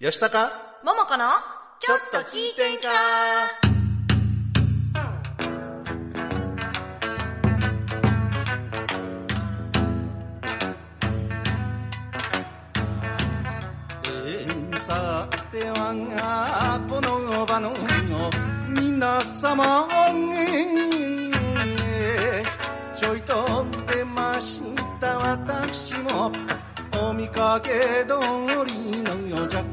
よしたかももこのちょっと聞いてんか？えーさてはこの場の皆様ちょいと出ました私もお見かけ通りの弱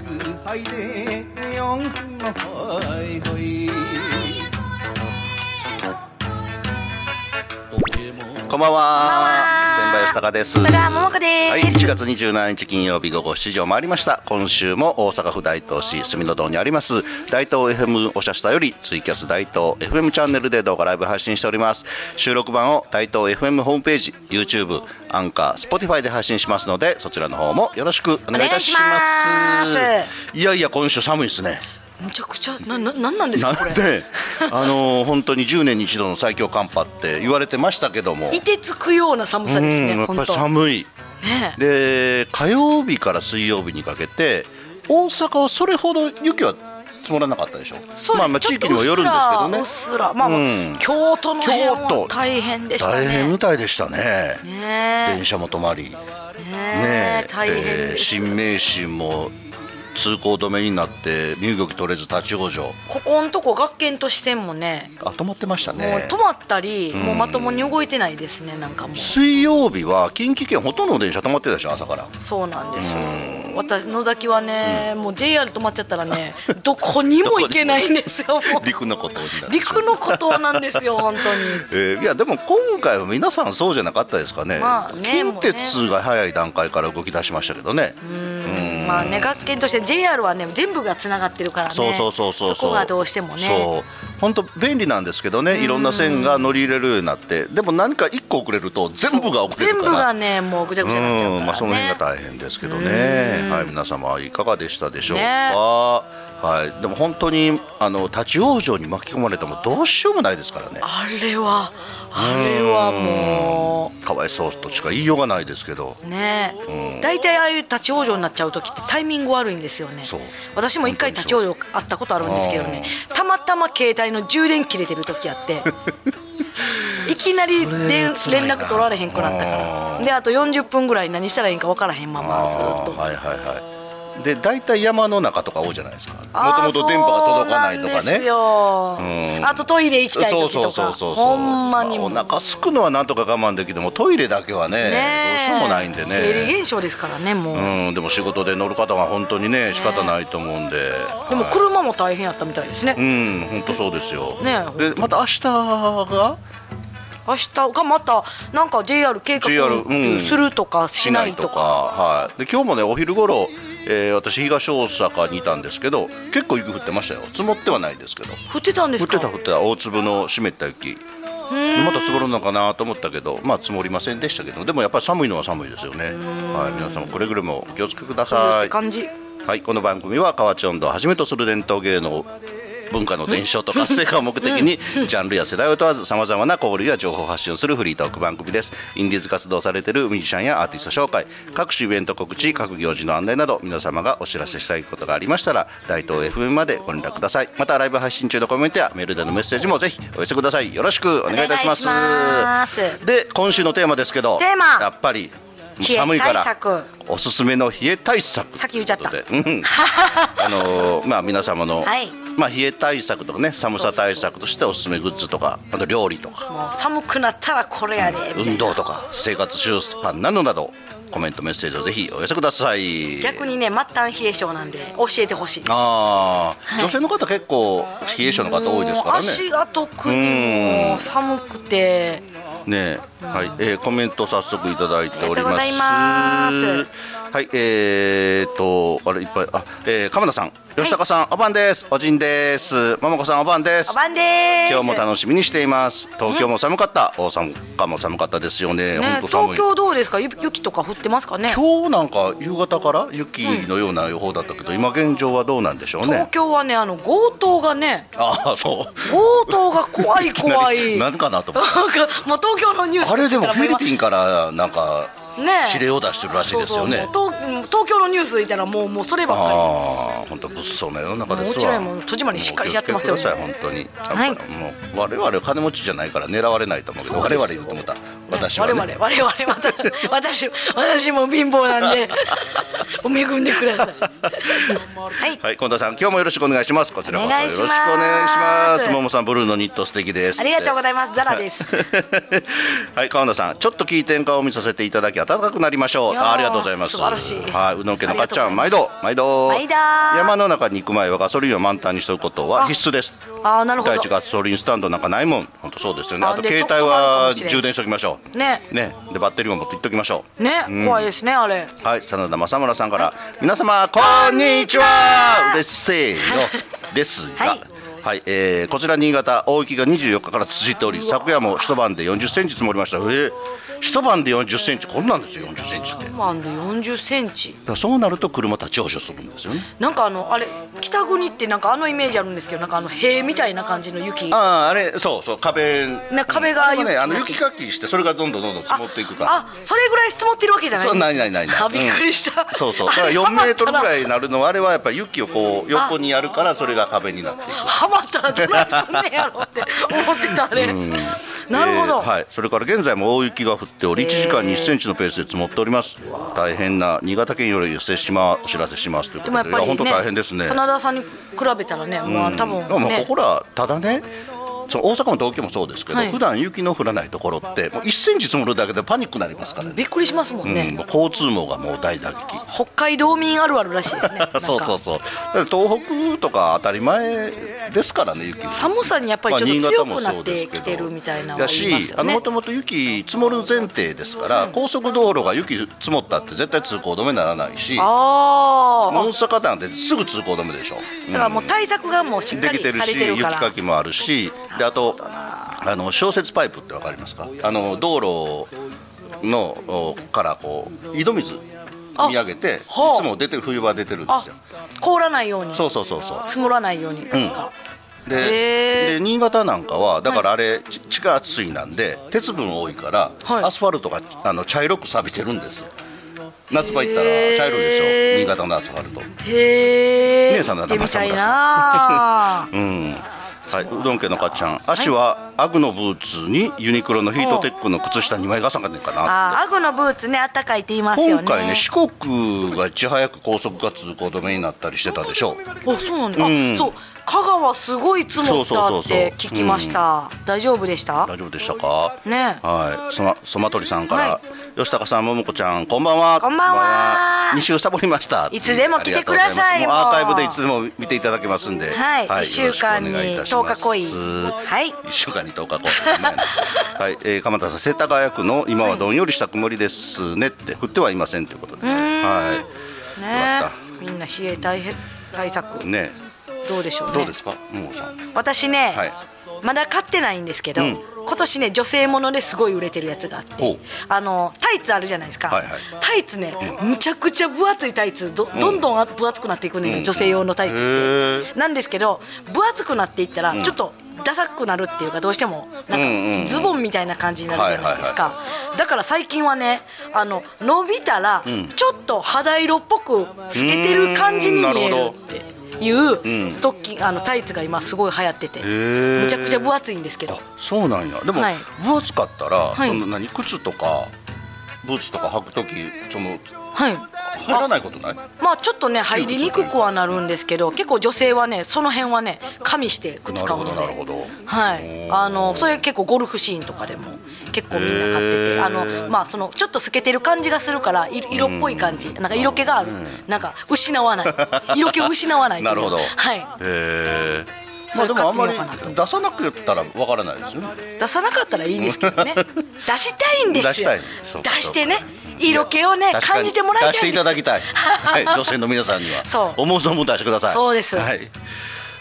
敗でよんほいほい。こんばんは千葉吉高ですこれはももこです、はい、1月27日金曜日午後7時を回りました。今週も大阪府大東市住の堂にあります大東 FM おしゃしたよりツイキャス大東 FM チャンネルで動画ライブ配信しております。収録版を大東 FM ホームページ YouTube アンカー Spotify で配信しますのでそちらの方もよろしくお願いいたします。いやいや今週寒いですねむちゃくちゃなななんなんですなかこれ？ん であのー本当に10年に一度の最強寒波って言われてましたけども。いてつくような寒さですうんやっぱり寒い。ねで火曜日から水曜日にかけて大阪はそれほど雪は積もらなかったでしょ？そうまあまあ地域にもよるんですけどね。うっすらまあ、まあうん。京都の辺京は都。大変でしたね。大変みたいでしたね。ね電車も止まり。えねねえ。大変でです新名神も通行止めになって身動き取れず立ち往生。ここんとこ学研都市線もね。あ止まってましたもうね止まったり、もうまともに動いてないですねなんかもう。水曜日は近畿圏ほとんどの電車止まってたでしょ朝から。そうなんですよ。私野崎はね、もう JR 止まっちゃったらね どこにも行けないんですよ 陸のこと陸の孤島なんですよ本当に。えーいやでも今回は皆さんそうじゃなかったですかね,、まあね近鉄が早い段階から動き出しましたけどね。うんまあね学研として JR はね全部がつながってるからね。そうそうそうそう。そこがどうしてもね。そう。本当便利なんですけどねいろんな線が乗り入れるようになって。でも何か一個遅れると全部が遅れるから。全部がねもうぐちゃぐちゃになっちゃうから、ね。うんまあ、その辺が大変ですけどね、はい、皆様いかがでしたでしょうか、ね。はい、でも本当にあの立ち往生に巻き込まれてもどうしようもないですからね。あれはあれはもかわいそうとしか言いようがないですけど。うね大体ああいう立ち往生になっちゃう時ってタイミング悪いんですよね。私も一回立ち往生あったことあるんですけどね。たまたま携帯の充電切れてる時あって。いきなり連絡取られへんくなったから。であと40分ぐらい何したらいいんか分からへんままずっと。はいはいはいで大体山の中とか多いじゃないですか。もともと電波が届かないとかね。よ。うん。あとトイレ行きたい時とか。そうそうほんまにまあもお腹すくのはなんとか我慢できてもトイレだけはねねどうしようもないんでね。生理現象ですからねもう、うん、でも仕事で乗る方は本当にね仕方ないと思うんで、でもはい。車も大変やったみたいですね、うん本当そうですよ、ねでまた明日が？明日がまたなんか JR 計画うん。するとか。しないとか,、はい、で今日もねお昼頃、えー私東大阪にいたんですけど結構雪降ってましたよ。積もってはないですけど。降ってたんですか？降ってた降ってた。大粒の湿った雪。また積もるのかなと思ったけどまあ積もりませんでしたけどでもやっぱり寒いのは寒いですよね。はい皆さんもくれぐれもお気をつけください。て感じ。はい、この番組は河内音頭をはじめとする伝統芸能文化の伝承と活性化を目的にジャンルや世代を問わずさまざまな交流や情報を発信をするフリートーク番組です。インディーズ活動されているミュージシャンやアーティスト紹介各種イベント告知各行事の案内など皆様がお知らせしたいことがありましたら大東 FM までご連絡ください。またライブ配信中のコメントやメールでのメッセージもぜひお寄せください。よろしくお願いいたします。で今週のテーマですけどテーマ。やっぱり寒いからおすすめの冷え対策。さっき言っちゃった。うん。あのーまあ皆様の、はいまあ冷え対策とかね寒さ対策としておすすめグッズとかあと料理とか。寒くなったらこれやで、運動とか生活習慣などなどコメントメッセージをぜひお寄せください。逆にね末端冷え性なんで教えてほしいああ、はい。女性の方結構冷え性の方多いですからね。足が特にもう寒くて。ねえはい、えーコメント早速いただいておりますはいえー、とあれいっぱいあ、えー、鎌田さん吉高さん、おばんです。おじんです。桃子さんおばんです。おばんです。今日も楽しみにしています。東京も寒かった、大阪も寒かったですよね。ね。本当寒い。東京どうですか？ゆ雪とか降ってますかね？今日なんか夕方から雪のような予報だったけど、今現状はどうなんでしょう東ね京はねあの強盗がね。ああそう。強盗が怖い怖い。何かなと思って。なんかもう東京のニュースあれでもフィリンピンからなんかね指令を出してるらしいですよね。東東京のニュースいたらもうもうそればっかり。本当物騒な世の中ですわ。もちろんもう戸締まりしっかりやってますよもう気をつけてください本当に。はい。もう我々は金持ちじゃないから狙われないと思うけど我々言うと思った私は我ね々我々私私私も貧乏なんで お恵んでください。はい。はい近藤さん今日もよろしくお願いします。こちらこそよろしくお願いします。ももさんブルーのニット素敵ですありがとうございます。ザラです。はい川田さんちょっと聞いてん顔を見させていただき温かくなりましょう。あありがとうございます。素晴らしい。はいうどん家のかっちゃんあ毎度毎度。山の中に行く前はガソリンを満タンにしておくことは必須です。あーなるほど。第一ガソリンスタンドなんかないもん。本当そうですよね。あと携帯は充電しておきましょうね。ね。でバッテリーも持っていっておきましょう。ね、怖いですねあれ。はい、真田正村さんから、皆様こんにちは。嬉しいの。ですが。はい。はい、えーこちら新潟大雪が24日から続いており昨夜も一晩で40センチ積もりました。えー一晩で40センチこんなんですよ40センチって。だかマンで40センチ。らそうなると車立ち往生するんですよね。なんかあのあれ北国ってなんかあのイメージあるんですけどなんかあの塀みたいな感じの雪。あああれそうそう壁。ね壁がでもねあの雪雪かきしてそれがどんどんどんどん積もっていくから。あそれぐらい積もってるわけじゃない。そうないないないない。あびっくりした、うん。そうそう。だから4メートルぐらいになるのはあれはやっぱり雪をこう横にやるからそれが壁になっていく。はまったらどないすんねやろって思ってたあれなるほど、えーはい、それから現在も大雪が降っており1時間に1センチのペースで積もっております。大変な新潟県より接しまお知らせしますということで。でもやっぱり、ね、本当大変ですね。真田さんに比べたらね、まあ多分でもまあねここらただねその大阪も東京もそうですけど、はい。普段雪の降らないところってもう1センチ積もるだけでパニックになりますからね。びっくりしますもんね、うん、交通網がもう大打撃。北海道民あるあるらしいですね そうそうそう。東北とか当たり前ですからね雪。寒さにやっぱりちょっとまあ強くなってきてるみたいなのはや言いますよね。しあのもともと雪積もる前提ですから、高速道路が雪積もったって絶対通行止めにならないしあ大あ阪なんてすぐ通行止めでしょ、だからもう対策がもうしっかりできてるしされてる雪からかきもあるしであとあの消雪パイプってわかりますか？あの道路のおからこう井戸水見上げていつはあも出てる冬場出てるんであすよ。凍らないように。そうそうそうそう。積もらないように。とか、でで新潟なんかはだからあれ、ち地下圧水なんで鉄分多いから、はい。アスファルトがあの茶色く錆びてるんですよ。夏場行ったら茶色いでしょ？新潟のアスファルト。姉さんだったら行ってみたいな うんはい、うどん家のかっちゃん。足はアグのブーツにユニクロのヒートテックの靴下2枚重ねかなあーアグのブーツねあったかいって言いますよね。今回ね四国がいち早く高速が通行止めになったりしてたでしょ。あそうなんだ、うん。あそう香川すごい積もったって聞きました、大丈夫でした？大丈夫でしたか？ね。はい、そま、そまとりさんから、は吉高さん、ももこちゃん、こんばんは。こんばんは。二週サボりました。いつでも来てくださいアーカイブでいつでも見ていただけますんで。はい。よろしく一週間にお願いいたします。10日来い。はい。一週間に10日来い。はい、えー、鎌田さん、世田谷区の今はどんよりした曇りですねって、降ってはいませんということですね。はね。よかっみんな冷え対対策。い。ね、どうでしょうね。どうですか、ももさん？私ね、はい。まだ買ってないんですけど、うん。今年ね女性ものですごい売れてるやつがあってあのタイツあるじゃないですか、はいはい。タイツね、むちゃくちゃ分厚いタイツどどんどんあ分厚くなっていくんですよ、女性用のタイツって。なんですけど分厚くなっていったらちょっとダサくなるっていうかどうしてもなんうんうんうん。かズボンみたいな感じになるじゃないですか、だから最近はねあの伸びたらちょっと肌色っぽく透けてる感じに見えるっていうストッキングあのタイツが今すごい流行ってて。ー。むちゃくちゃ分厚いんですけど。あそうなんや。でも、はい。分厚かったら、い。その何靴とかブーツとか履くときそのはい。入らないことない？まあちょっとね入りにくくはなるんですけど結構女性はねその辺はね加味して靴買うので。なるほどなるほど。はい。あのそれ結構ゴルフシーンとかでも結構みんな買っててあのまあそのちょっと透けてる感じがするからい色っぽい感じ。なんか色気がある。なんか失わない。色気を失わない なるほど。はい。へえまあでもあんまり出さなくったらわからないですよね。出さなかったらいいんですけどね。出したいんですよ。出したい。出してね。色気をね感じてもらいたいん出していただきたい、はい、女性の皆さんには。そう。思う存分出してください。そうです。はい。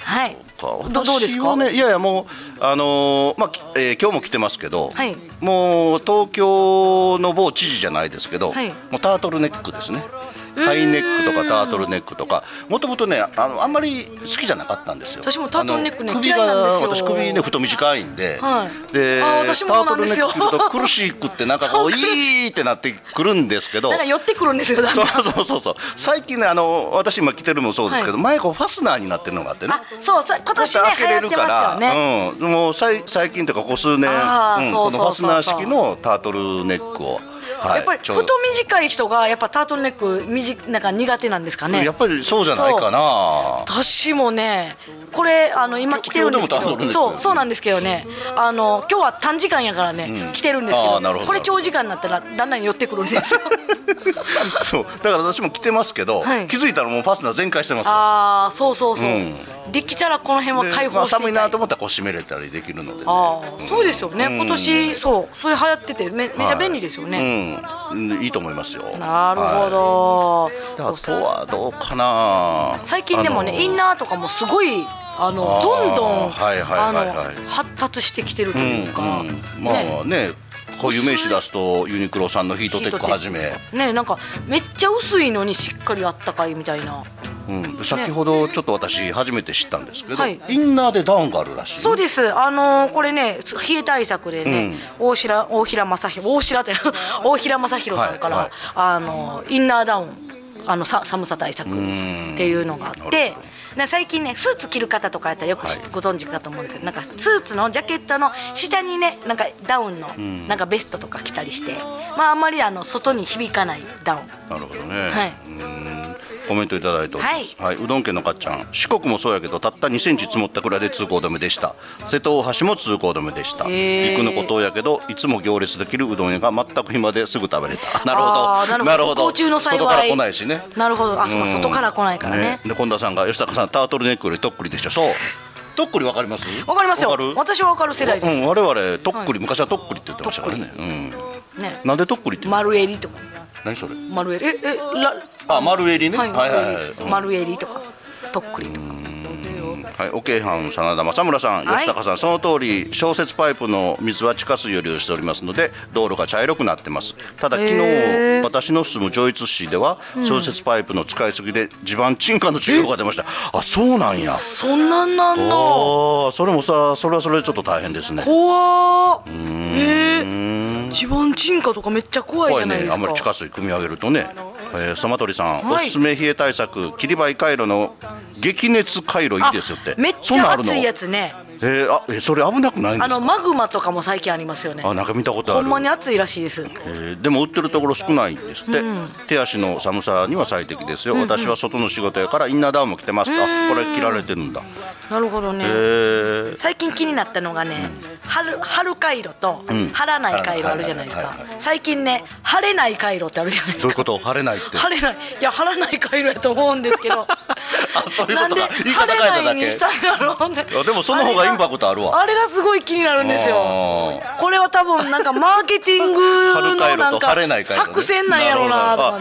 はい。ど私どうですか？はねいやいやもうあのーまあ、きえー今日も来てますけど、はい。もう東京の某知事じゃないですけど、はい。もうタートルネックですね。うハイネックとかタートルネックとかもともとねあのあんまり好きじゃなかったんですよ。私もタートルネックね首が私首ね太短いんで、はい。でタートルネックと苦しくってなんかこういいってなってくるんですけど。寄ってくるんですよだんそうだん。そうそうそう最近ねあの私今着てるのもそうですけど、はい。前こうファスナーになってるのがあってね。あそうさ今年ね開けれるから、うん、もう最最近というかここ数年、このファスナー式のタートルネックを、はいやっぱり太短い人がやっぱタートルネック短なんか苦手なんですかね。やっぱりそう。じゃないかな私もねこれあの今着てるんですけどそうそうなんですけどね。あの今日は短時間やからね、着てるんですけどこれ長時間になったらだんだん寄ってくるんですよ。そう。だから私も着てますけど、はい。気づいたらもうファスナー全開してますよ。ああそうそうそう、うんできたらこの辺はで開まあ寒い。放していたないと思ったらこう閉めれたりできるので、ね、ああそうですよね、うん。今年そうそれ流行っててめめちゃ便利ですよね、うん。うんいいと思いますよ。なるほはい。あとはどうかな。最近でもねインナーとかもすごいあのどんどんはいはい発達してきてるとうんいうか、うん。まあね。こういう名詞出すとユニクロさんのヒートテックはじめ、ねなんかめっちゃ薄いのにしっかりあったかいみたいなうん、先ほどちょっと私初めて知ったんですけど、はい。インナーでダウンがあるらしい。ね、そうです。あのーこれね冷え対策でね、大平大平正弘大平って 大平正弘さんから、はいはい。あのーインナーダウンあのさ寒さ対策っていうのがあってなるほどな最近ねスーツ着る方とかやったらよく知はい。ご存知かと思うんだけどなんかスーツのジャケットの下にねなんかダウンのなんかベストとか着たりして、まああんまりあの外に響かないダウン。なるほどね、はい。うんコメントいただいております、はい。うどん家のかっちゃん。四国もそうやけどたった2センチ積もったくらいで通行止めでした。瀬戸大橋も通行止めでした。陸のことやけどいつも行列できるうどん屋が全く暇ですぐ食べれた。なるほど。なるほど。不幸中の幸い。外から来ないしね。なるほど。あそうかうん。外から来ないからね。で近田さんが吉高さんタートルネックよりとっくりでしょ。そう。とっくりわかります？わかりますよ。わかる？私はわかる世代です。うん、我々とっくり、昔はとっくりって言ってましたからね、うん、ねなんでとっくりって丸襟とか何それ？丸襟ええらあ丸襟ね？はい。はいはい丸襟とかとっくりと。かはい、おけいはん真田正村さん、はい。吉高さん、その通り、小雪パイプの水は地下水よりをしておりますので、道路が茶色くなってます。ただ、昨日私の住む上越市では、小雪パイプの使いすぎで地盤沈下の注意報が出ました。あ、そうなんや。そんなんなんだ。ああ、それもさ、それはそれでちょっと大変ですね。怖っ。へえ地盤沈下とかめっちゃ怖いじゃないですかあんまり地下水組み上げるとね。えー、そまとりさん、はいおすすめ冷え対策、切り灰回路の激熱回路いいですよって。めっちゃ熱いやつねえー、あ、えそれ危なくないんですか？あのマグマとかも最近ありますよね。あなんか見たことあほるんまに熱いらしいです。えーでも売ってるところ少ないんですって、手足の寒さには最適ですよ、私は外の仕事やからインナーダウンも着てますあこれ着られてるんだ。なるほどね。えー、最近気になったのがね、春春回路と張らない回路あるじゃないですか。最近ね晴れない回路ってあるじゃないですか。そういうこと晴れないって。晴れない。いや晴らない回路やと思うんですけど あそういうことかなんで言い方変えただけ。晴れないにしたんだろうって。あでもその方がインパクトあるわ。あれがすごい気になるんですよ。あこれは多分なんかマーケティングのなんか作戦なんやろうなとあ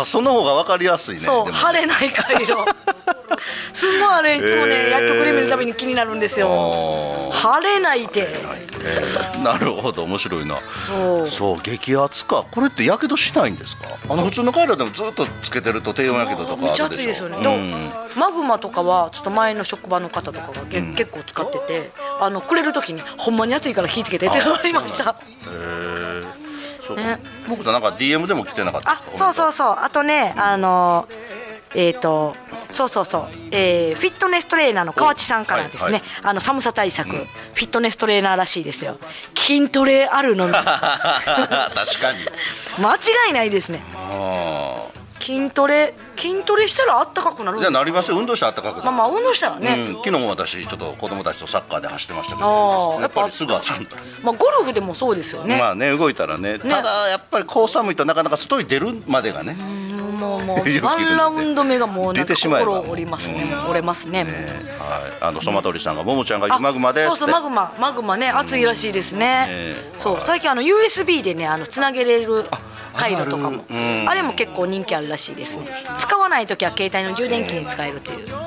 あその方が分かりやすいね。そう晴れない回路すんごいあれいつもね、へー。薬局で見るたびに気になるんですよ。あ晴れないて。えー。なるほど面白いな。そう。そう激熱か。これってやけどしないんですか？あの普通の回路でもずっとつけてると低温やけどとかめっちゃあるでしょ？暑いですよね、うん。でもマグマとかはちょっと前の職場の方とかがげ、結構使っててあのくれる時にほんまに暑いから火つけてって言われました。へえそうね。僕さんなんか DM でも来てなかったあそうそうそう。あとねあのえっ、とそうそうそう、えーフィットネストレーナーの河内さんからですね、はいはい。あの寒さ対策、フィットネストレーナーらしいですよ。筋トレあるのに。間 確かに。違いないですね。あ筋トレ筋トレしたらあったかくなるじゃあなりますよ。運動したら暖かくなる。まあまあ運動したらね、うん、昨日も私ちょっと子供たちとサッカーで走ってましたけあーどやっぱりすぐ暑いまあゴルフでもそうですよね、まあね動いたらね。ただやっぱりこう寒いとなかなか外に出るまでがねもうもう勇気いるんでワンラウンド目がもうなんか心折りますね、もう折れますね。はい。あのソマトリさんがももちゃんがマグマですそうそうマグマ。マグマね。熱いらしいですね、ええ。そう。最近あの USB でねあのつなげれる回路とかも。あれも結構人気あるらしいですね。使わない時は携帯の充電器に使えるっていう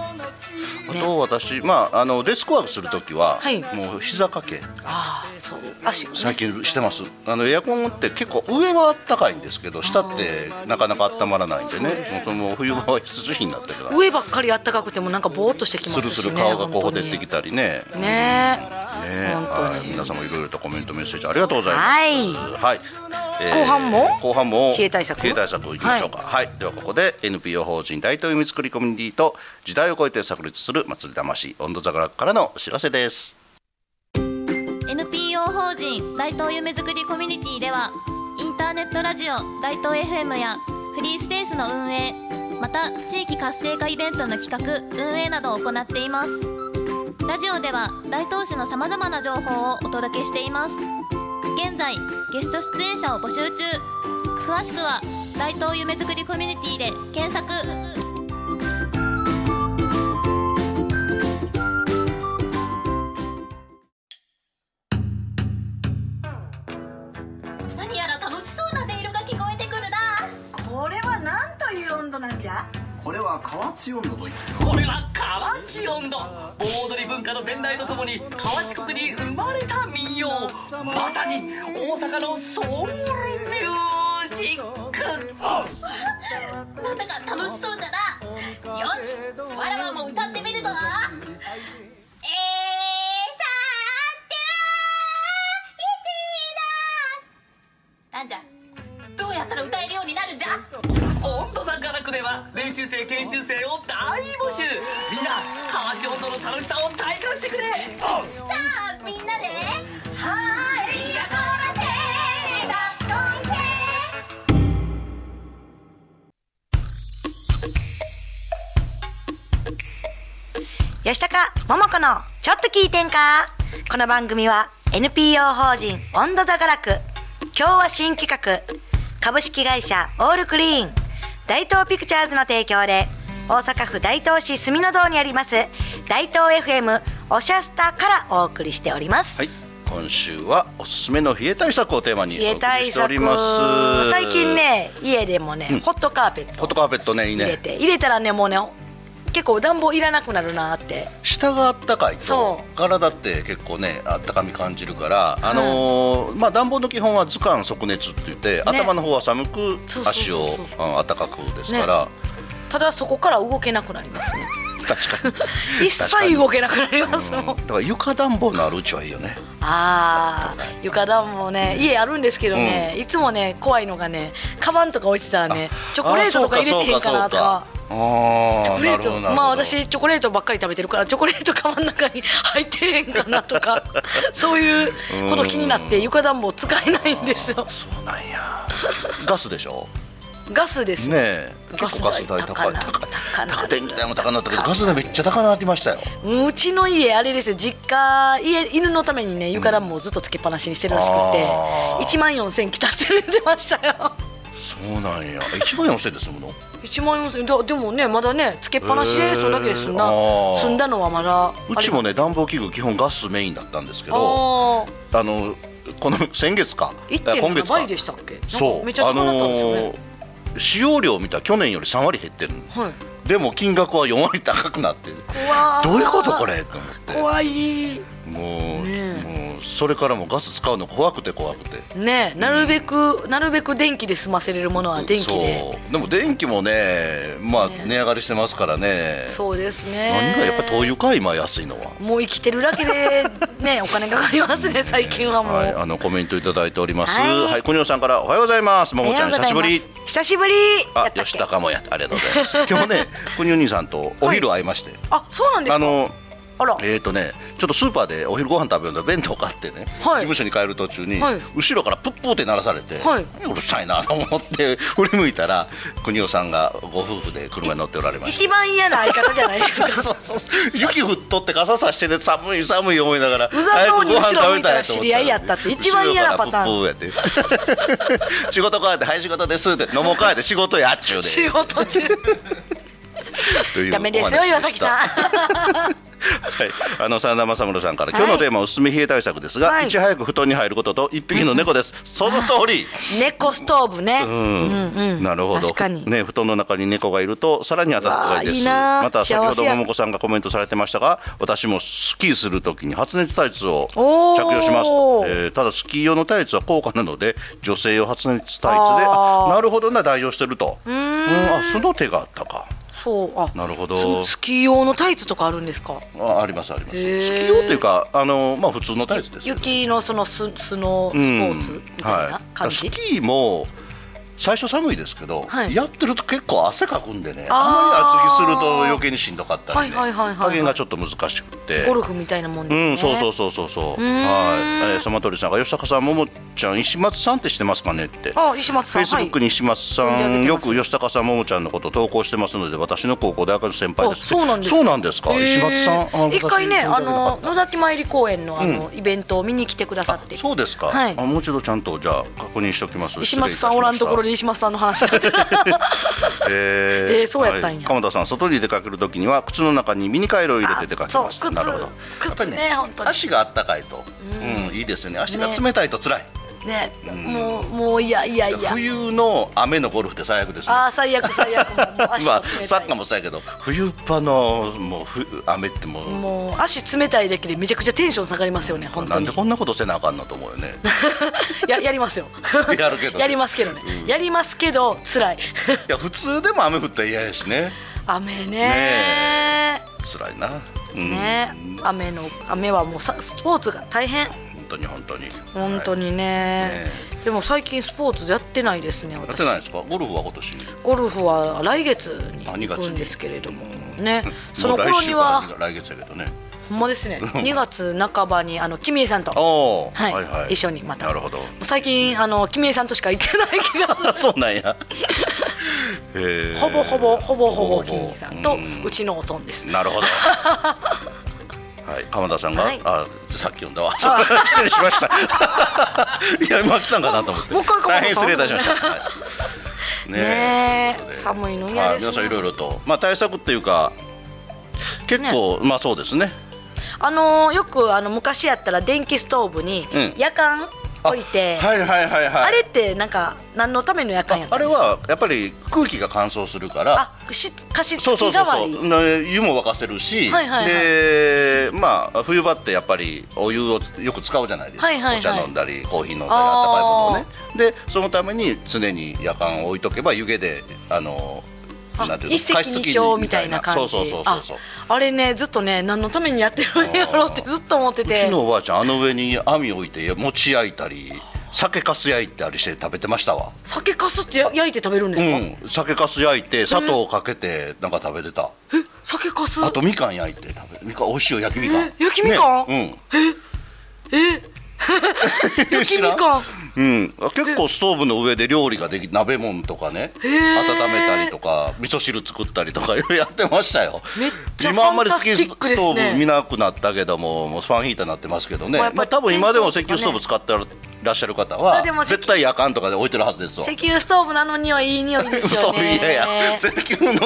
ああと私、まああのデスクワークする時は、はい。もう膝掛け。ああそう。足最近してます。あのエアコンって結構上はあったかいんですけど下ってなかなか温まらないんでね。そもう冬場は必需品になってるから。上ばっかり暖かくてもなんかぼーっとしてきますしねスルスル顔がこうほ本当に。てってきたりね。ね。ね。本当に。はい。皆さんもいろいろとコメントメッセージありがとうございます。はい。はい、え後半も？後半も冷え対策冷え対策いきましょうか。はい、ではここで NPO 法人大東夢作りコミュニティと時代を超えて炸裂する祭り魂温度桜からのお知らせです。NPO 法人大東夢作りコミュニティではインターネットラジオ大東 FM やフリースペースの運営また地域活性化イベントの企画運営などを行っています。ラジオでは大東市のさまざまな情報をお届けしています現在ゲスト出演者を募集中。詳しくは大東夢作りコミュニティで検索。何やら楽しそうな音色が聞こえてくるな。これは何という温度なんじゃ？これは河内温度といって。これは河内音頭盆踊り文化の伝来とともに河内国に生まれた民謡。まさに大阪のソウルミュージック。なんだか楽しそうだなよしわらわも歌ってみるぞ。なんじゃどうやったら歌えるようになるんじゃ。温度さんからくでは練習生高桃子のちょっと聞いてんか？この番組は NPO 法人温度座がらく。今日は新企画。株式会社オールクリーン。大東ピクチャーズの提供で大阪府大東市住の堂にあります大東 FM おしゃスタからお送りしております、はい。今週はおすすめの冷え対策をテーマにお送りしております。最近ね家でもね、ホットカーペットホットカーペットねいいね。入れて。入れたらねもうね結構暖房いらなくなるなって下があったかいと。そ体って結構ねあったかみ感じるから、あのーまあ暖房の基本は図鑑即熱って言って、頭の方は寒く足をあ暖かくですから、ただそこから動けなくなりますね。確かに。一切動けなくなりますもん。だから床暖房のあるうちはいいよね。ああ床暖もね。家あるんですけどね、いつもね怖いのがねカバンとか置いてたらねチョコレートとか入れてへんかなとかあーチョコレート。なるほどまあ私チョコレートばっかり食べてるからチョコレートカバンの中に入ってへんかなとか そういうこと気になって床暖房使えないんですよ。そうなんや。ガスでしょ？ガスです。ね結構ガス代高い。高な。高い。高な。高電気代も高くなったけどガス代めっちゃ高くなってましたよ。うちの家あれですよ。実家家犬のためにね床暖房をずっとつけっぱなしにしてるらしくて、あー。1万4000来たって言ってましたよそうなんや。1万4000で済むの？1万4000だでもねまだねつけっぱなしでそれだけで済んだ、えー。済んだのはまだうちもねね暖房器具基本ガスメインだったんですけあどー。あのこの先月か？今1.7月か。倍でしたっけ？そう。めっちゃ高かったんですよね、ー使用量見たら去年より3割減ってるの。はい。でも金額は4割高くなってる。怖どういうことこれ？と思って。怖い。もう,、ねもうそれからもうガス使うの怖くて怖くて。ねなるべく、なるべく電気で済ませれるものは電気で。そう。でも電気もねまあね。値上がりしてますからね。そうですね。何がやっぱ灯油か今安いのは。もう生きてるだけでね お金かかりますね最近はもう、はい、あのコメントいただいております。はい。はい、さんからおはようございます。ももちゃん久しぶり。久しぶり。やあ吉高もや、ありがとうございます。今日ね、国尾兄さんとお昼会いまして。あそうなんですか？あの、えーとね、ちょっとスーパーでお昼ご飯食べるの弁当買ってね、はい。事務所に帰る途中に、はい。後ろからプップーって鳴らされて、はい。うるさいなと思って 振り向いたら国尾さんがご夫婦で車に乗っておられました。一番嫌な相方じゃないですか。そうそうそう。雪降っとって傘さしてて寒い寒い思いながらうざそうに早くご飯食べたいと思後ろ向いたら知り合いやったって一番嫌なパターン。仕事帰って「はい仕事です」って飲もう帰って仕事やっちゅうで。仕事中。ダメですよ岩崎さんはい、あの真田正室さんから、今日のテーマはおすすめ冷え対策ですが、はい。い、ち早く布団に入ることと一匹の猫です。その通り。猫ストーブね、うん。なるほど。確かに。ね、布団の中に猫がいるとさらに暖かいです。また先ほど桃子さんがコメントされてましたが私もスキーするときに発熱タイツを着用します、えーただスキー用のタイツは高価なので女性用発熱タイツでなるほどな代用してると。うん。あその手があったかそう。あなるほど。スキー用のタイツとかあるんですか？あありますあります。スキへー。ー用っていうかあの、まあ、普通のタイツです雪のそのススノースポーツみたいな感じ、はい、スキーも最初寒いですけど、はい。やってると結構汗かくんでねあまり厚着すると余計にしんどかったりね、はいはいはいはいはい。加減がちょっと難しくて。ゴルフみたいなもんね、うん、そうそうそうそうそう。はい、えー、そのりさんが吉高さん、ももちゃん、石松さんって知ってますかね？って。あ石松さん。フェイスブックに石松さん、存じ上げてます。よく吉高さん、ももちゃんのこと投稿してますので、私の高校大学の先輩です。そうなんですか。そうなんですか？石松さん、あ一回ねあの野崎参り公園のあの、イベントを見に来てくださって。そうですか。はい。あ、もう一度ちゃんと、じゃあ、確認しておきます。石松さんおらんところでで。石松さんの話になってえ えーそうやったんやはい鎌田さん、外に出かけるときには、靴の中にミニカイロを入れて出かけます。なるほど。靴ね本当に足があったかいと、うん、いいですね。足が冷たいと辛い。ねもうもういやいやいや。冬の雨のゴルフって最悪ですね。あー最悪最悪。まあサッカーもそうやけど冬場のもうふ雨ってもう。もう足冷たいだけでめちゃくちゃテンション下がりますよね本当に。なんでこんなことせなあかんのと思うよね。ややりますよ。やるけどね。やりますけどね、やりますけど辛い。いや普通でも雨降ったら嫌やしね。雨ね。ね辛いな、うん、ね。雨の雨はもうさスポーツが大変。本当に本当に。はい本当にね,、ねでも最近スポーツやってないですねやっ私てないですか？ゴルフは今年？ゴルフは来月にあ2月に行くんですけれどもね。その頃には。来月やけどね。ほんまですね。2月半ばにあのキミエさんと。はい。はいはい。一緒にまた。なるほど。最近あのキミエさんとしか行ってない気がする。そうなんや。ほぼほぼほぼほぼキミエさんとうん。うちのおとんです。なるほど。はい、鎌田さんが、はいあ、さっき読んだわ。失礼しました。いや、今来たんかなと思って。大変失礼いたしました。はい ねえということで寒いの嫌ですねはい皆さんいろいろと、まあ、対策っていうか。結構、まあ、そうですね。あのーよくあの昔やったら電気ストーブにうん夜間あ置いて、はいはいはいはい。あれってなんか何のための夜間やったあれはやっぱり空気が乾燥するから。あし加湿そうそうそうそう。な湯も沸かせるし、はいはいはい。でまあ冬場ってやっぱりお湯をよく使うじゃないですか、はいはいはい。お茶飲んだりコーヒー飲んだりあったかいものをね。でそのために常に夜間置いとけば湯気であの一石二鳥みたいな感じ。そうそうそうそうそう。ああれねずっとね何のためにやってるんやろうってずっと思ってうちてのおばあちゃんあの上に網置いて餅焼いたり酒かす焼いたりして食べてましたわ。酒かすってや焼いて食べるんですか、うん。酒かす焼いて砂糖かけてなんか食べてた。え？酒かすあとみかん焼いて食べみかん美味しいよ焼きみかん。え？焼きみかん？ねえ。焼きみ 知らかんうん、うん、結構ストーブの上で料理ができ鍋もんとかね。温めたりとか味噌汁作ったりとか やってましたよ。今あんまり好きストーブ見なくなったけどももうファンヒーターになってますけどね。まあ、多分今でも石油ストーブ使ってらっしゃる方は絶対夜間とかで置いてるはずですわ。石油ストーブなのにはいい匂いですよね。いやいや石油の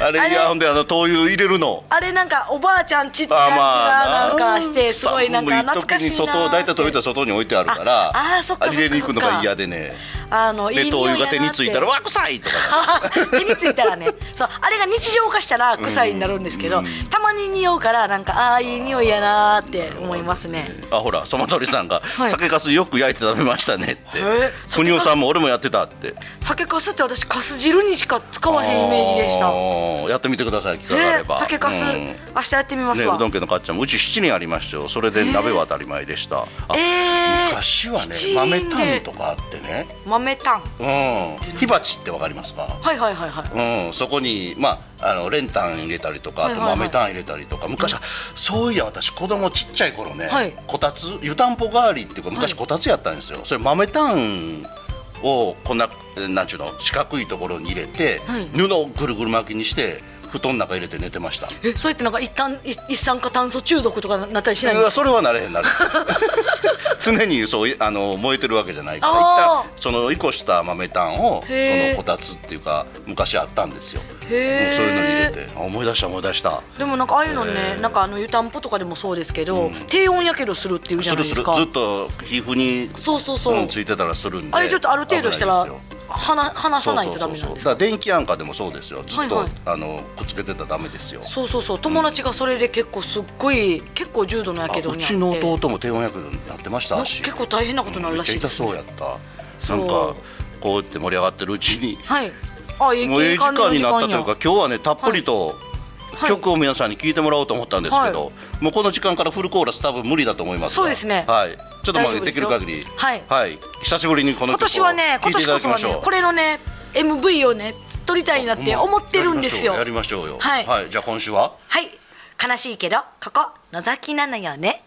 あれいやほんであの灯油入れるの。あれなんかおばあちゃんちって感じがなんかしてすごいなんか懐かしいな寒い時に外大体飛びた外に置いてあるからああそっか入れに行くのが嫌でねあのいいで灯油が手についたら「わ臭い!」とか 手についたらねそうあれが日常化したら臭いになるんですけど、たまに匂うからなんかああいい匂いやなーって思いますね。あほらそまとりさんが「い。酒かすよく焼いて食べましたね」って。え国尾さんも俺もやってたって。酒かすって私かす汁にしか使わへんイメージでした。やってみてください機会があえれば、酒かす、うん。明日やってみますね、わ、うどん家のかっちゃんもうち7人ありましたよ。それで鍋は当たり前でした、あえー昔はね七豆炭とかあってね。豆炭うん。火鉢ってわかりますか？はいはいはいはい。うん、そこに、まあ、あの練炭入れたりとか、あと豆炭入れたりとか、昔は、そういや、私、子供ちっちゃい頃ね、はい。こたつ、湯たんぽ代わりっていうか、昔、こたつやったんですよ、それ、豆炭をこんな、なんちゅうの、四角いところに入れて、はい。布をぐるぐる巻きにして、布団の中入れて寝てました。えそうやってなんか一旦い一酸化炭素中毒とかなったりしないんですか？それはなれへんなれへん。常にそうあの燃えてるわけじゃないから一旦その移行した豆炭をそのこたつっていうか昔あったんですよ。もうそういうのに入れて。あ思い出した思い出した。でもなんかああいうのねなんかあの湯たんぽとかでもそうですけど、低温やけどするっていうじゃするするないですかずっと皮膚にそうそうそう、うんついてたらするんであれちょっとある程度したら離離さないとダメなんですから電気なんかでもそうですよ。ずっと、はいはい。あのくっつけてたらダメですよ。そうそうそう。友達がそれで結構すっごい結構重度のやあけどにあって。うちの弟も低温やけどになってましたな足。結構大変なことになるらしい。めっちゃ痛そうやった。なんかこうやって盛り上がってるうちに。はい。あいいもういい時間になったというやか今日はねたっぷりと、はい曲を皆さんに聴いてもらおうと思ったんですけど、はもうこの時間からフルコーラス多分無理だと思いますがそうですねはい、ちょっとまあできる限りはい久しぶりにこの今曲を年はね今年こそはただきましょうねこれのね MV をね撮りたいなって思ってるんですよ。やりましょうよ。はい。じゃあ今週は？はい。悲しいけどここ野崎なのよね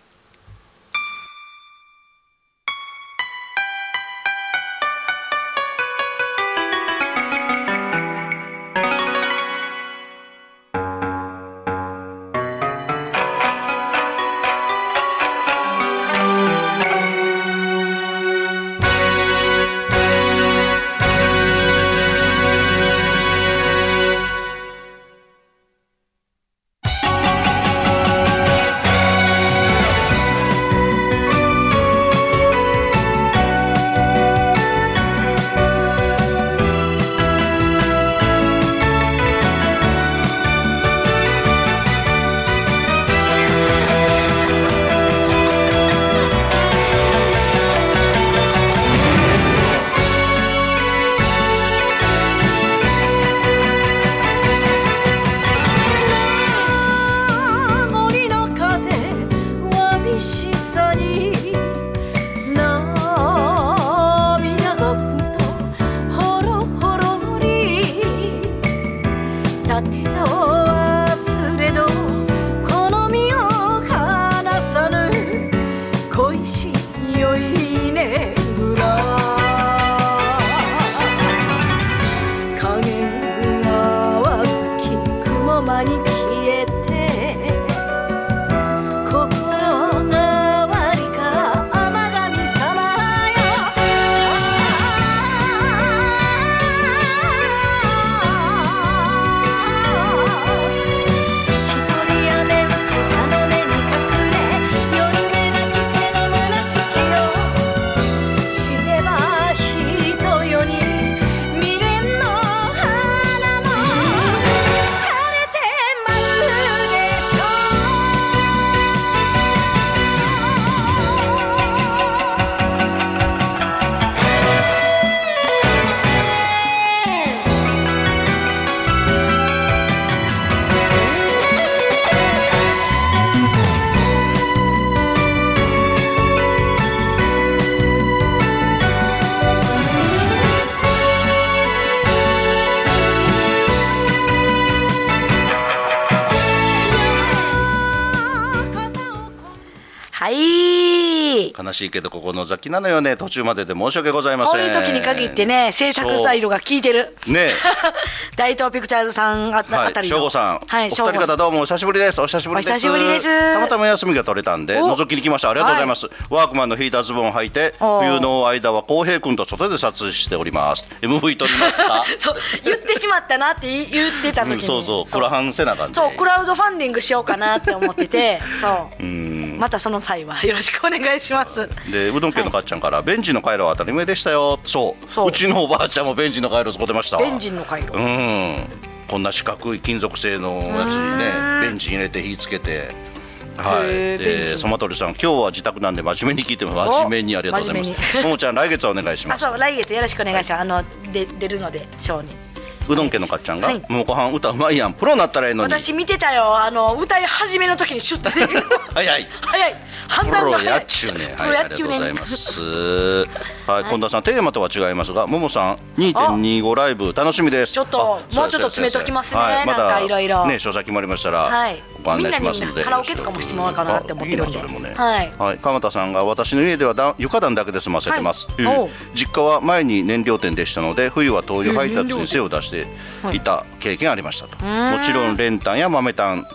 悲しいけどここの崎なのよね。途中までで申し訳ございません。こういう時に限ってね制作スタイルが効いてる。ね。大東ピクチャーズさんああはいた、りの。省吾さん、はいお二人方どうもお久しぶりです。お久しぶりです。お久しぶりです。たまたま休みが取れたんで、お。覗きに来ました。ありがとうございます。ワークマンのヒーターズボンを履いて、お。冬の間は浩平君と外で撮影しております。MV 撮りますか？そう言ってしまったなって言言ってた時に、うんそうそう、クラハンせなあかそうクラウドファンディングしようかなって思ってて。そう。うん。またその際はよろしくお願いしますでうどん家のかっちゃんから、ベンジの回路は当たり前でしたよ。そう。そう。うちのおばあちゃんもベンジの回路使ってました。わベンジンの回路。うん。こんな四角い金属製のやつにねベンジン入れて火つけて。はい、でソマトリさん今日は自宅なんで真面目に聞いてます真面目にありがとうございます。ももちゃん来月お願いします。あそう来月よろしくお願いします。あので出るのでショーにうどん家のかっちゃんが、はい。ももこはん歌うまいやんプロになったらええのに。私見てたよ。あの歌い始めの時にシュッと出てくる。早い。早い。判プ断が早いロやっちゅうねプはいありがちゅうねございます。はい近田さんテーマとは違いますがももさん2.25ライブ楽しみです。ちょっとあもうちょっと詰めときますね。はいまたなんかいろいろ。ね詳細決まりましたらはいご案内しますのでみんなにカラオケとかもしてもらおうかなって思ってるんで。ねはい。はい。鎌田さんが私の家ではだ床暖だけで済ませてます。はい。う。実家は前に燃料店でしたので冬は灯油配達に精を出していた経験ありましたと、もちろん練炭や豆炭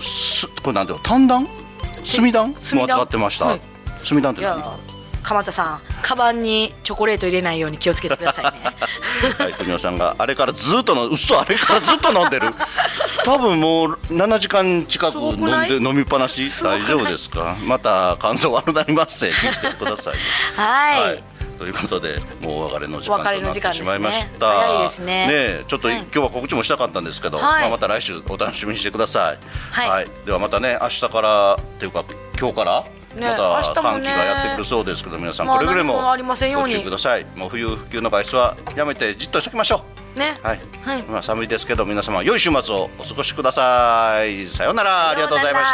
すこれなんていうの？炭炭炭炭も扱ってました、はい。炭炭って。じゃあ鎌田さんカバンにチョコレート入れないように気をつけてくださいね。はい、国尾さんがあれからずっとの嘘あれからずっと飲んでる 多分もう7時間近く飲んで飲みっぱなし？大丈夫ですか？また感想悪なります。せ気をつけてください。はい、ということでもうお別れの時間となってしまいました。早いですね。えちょっと、はい。今日は告知もしたかったんですけど、はい。まあ、また来週お楽しみにしてください。はい。ではまたね明日からっていうか今日からねまた寒気がやってくるそうですけど皆さんまあくれぐれも何もご注意ください。もう冬不急の外出はやめてじっとしときましょうね。はい、はい。まあ寒いですけど皆様良い週末をお過ごしください。さようなら。ありがとうございまし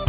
た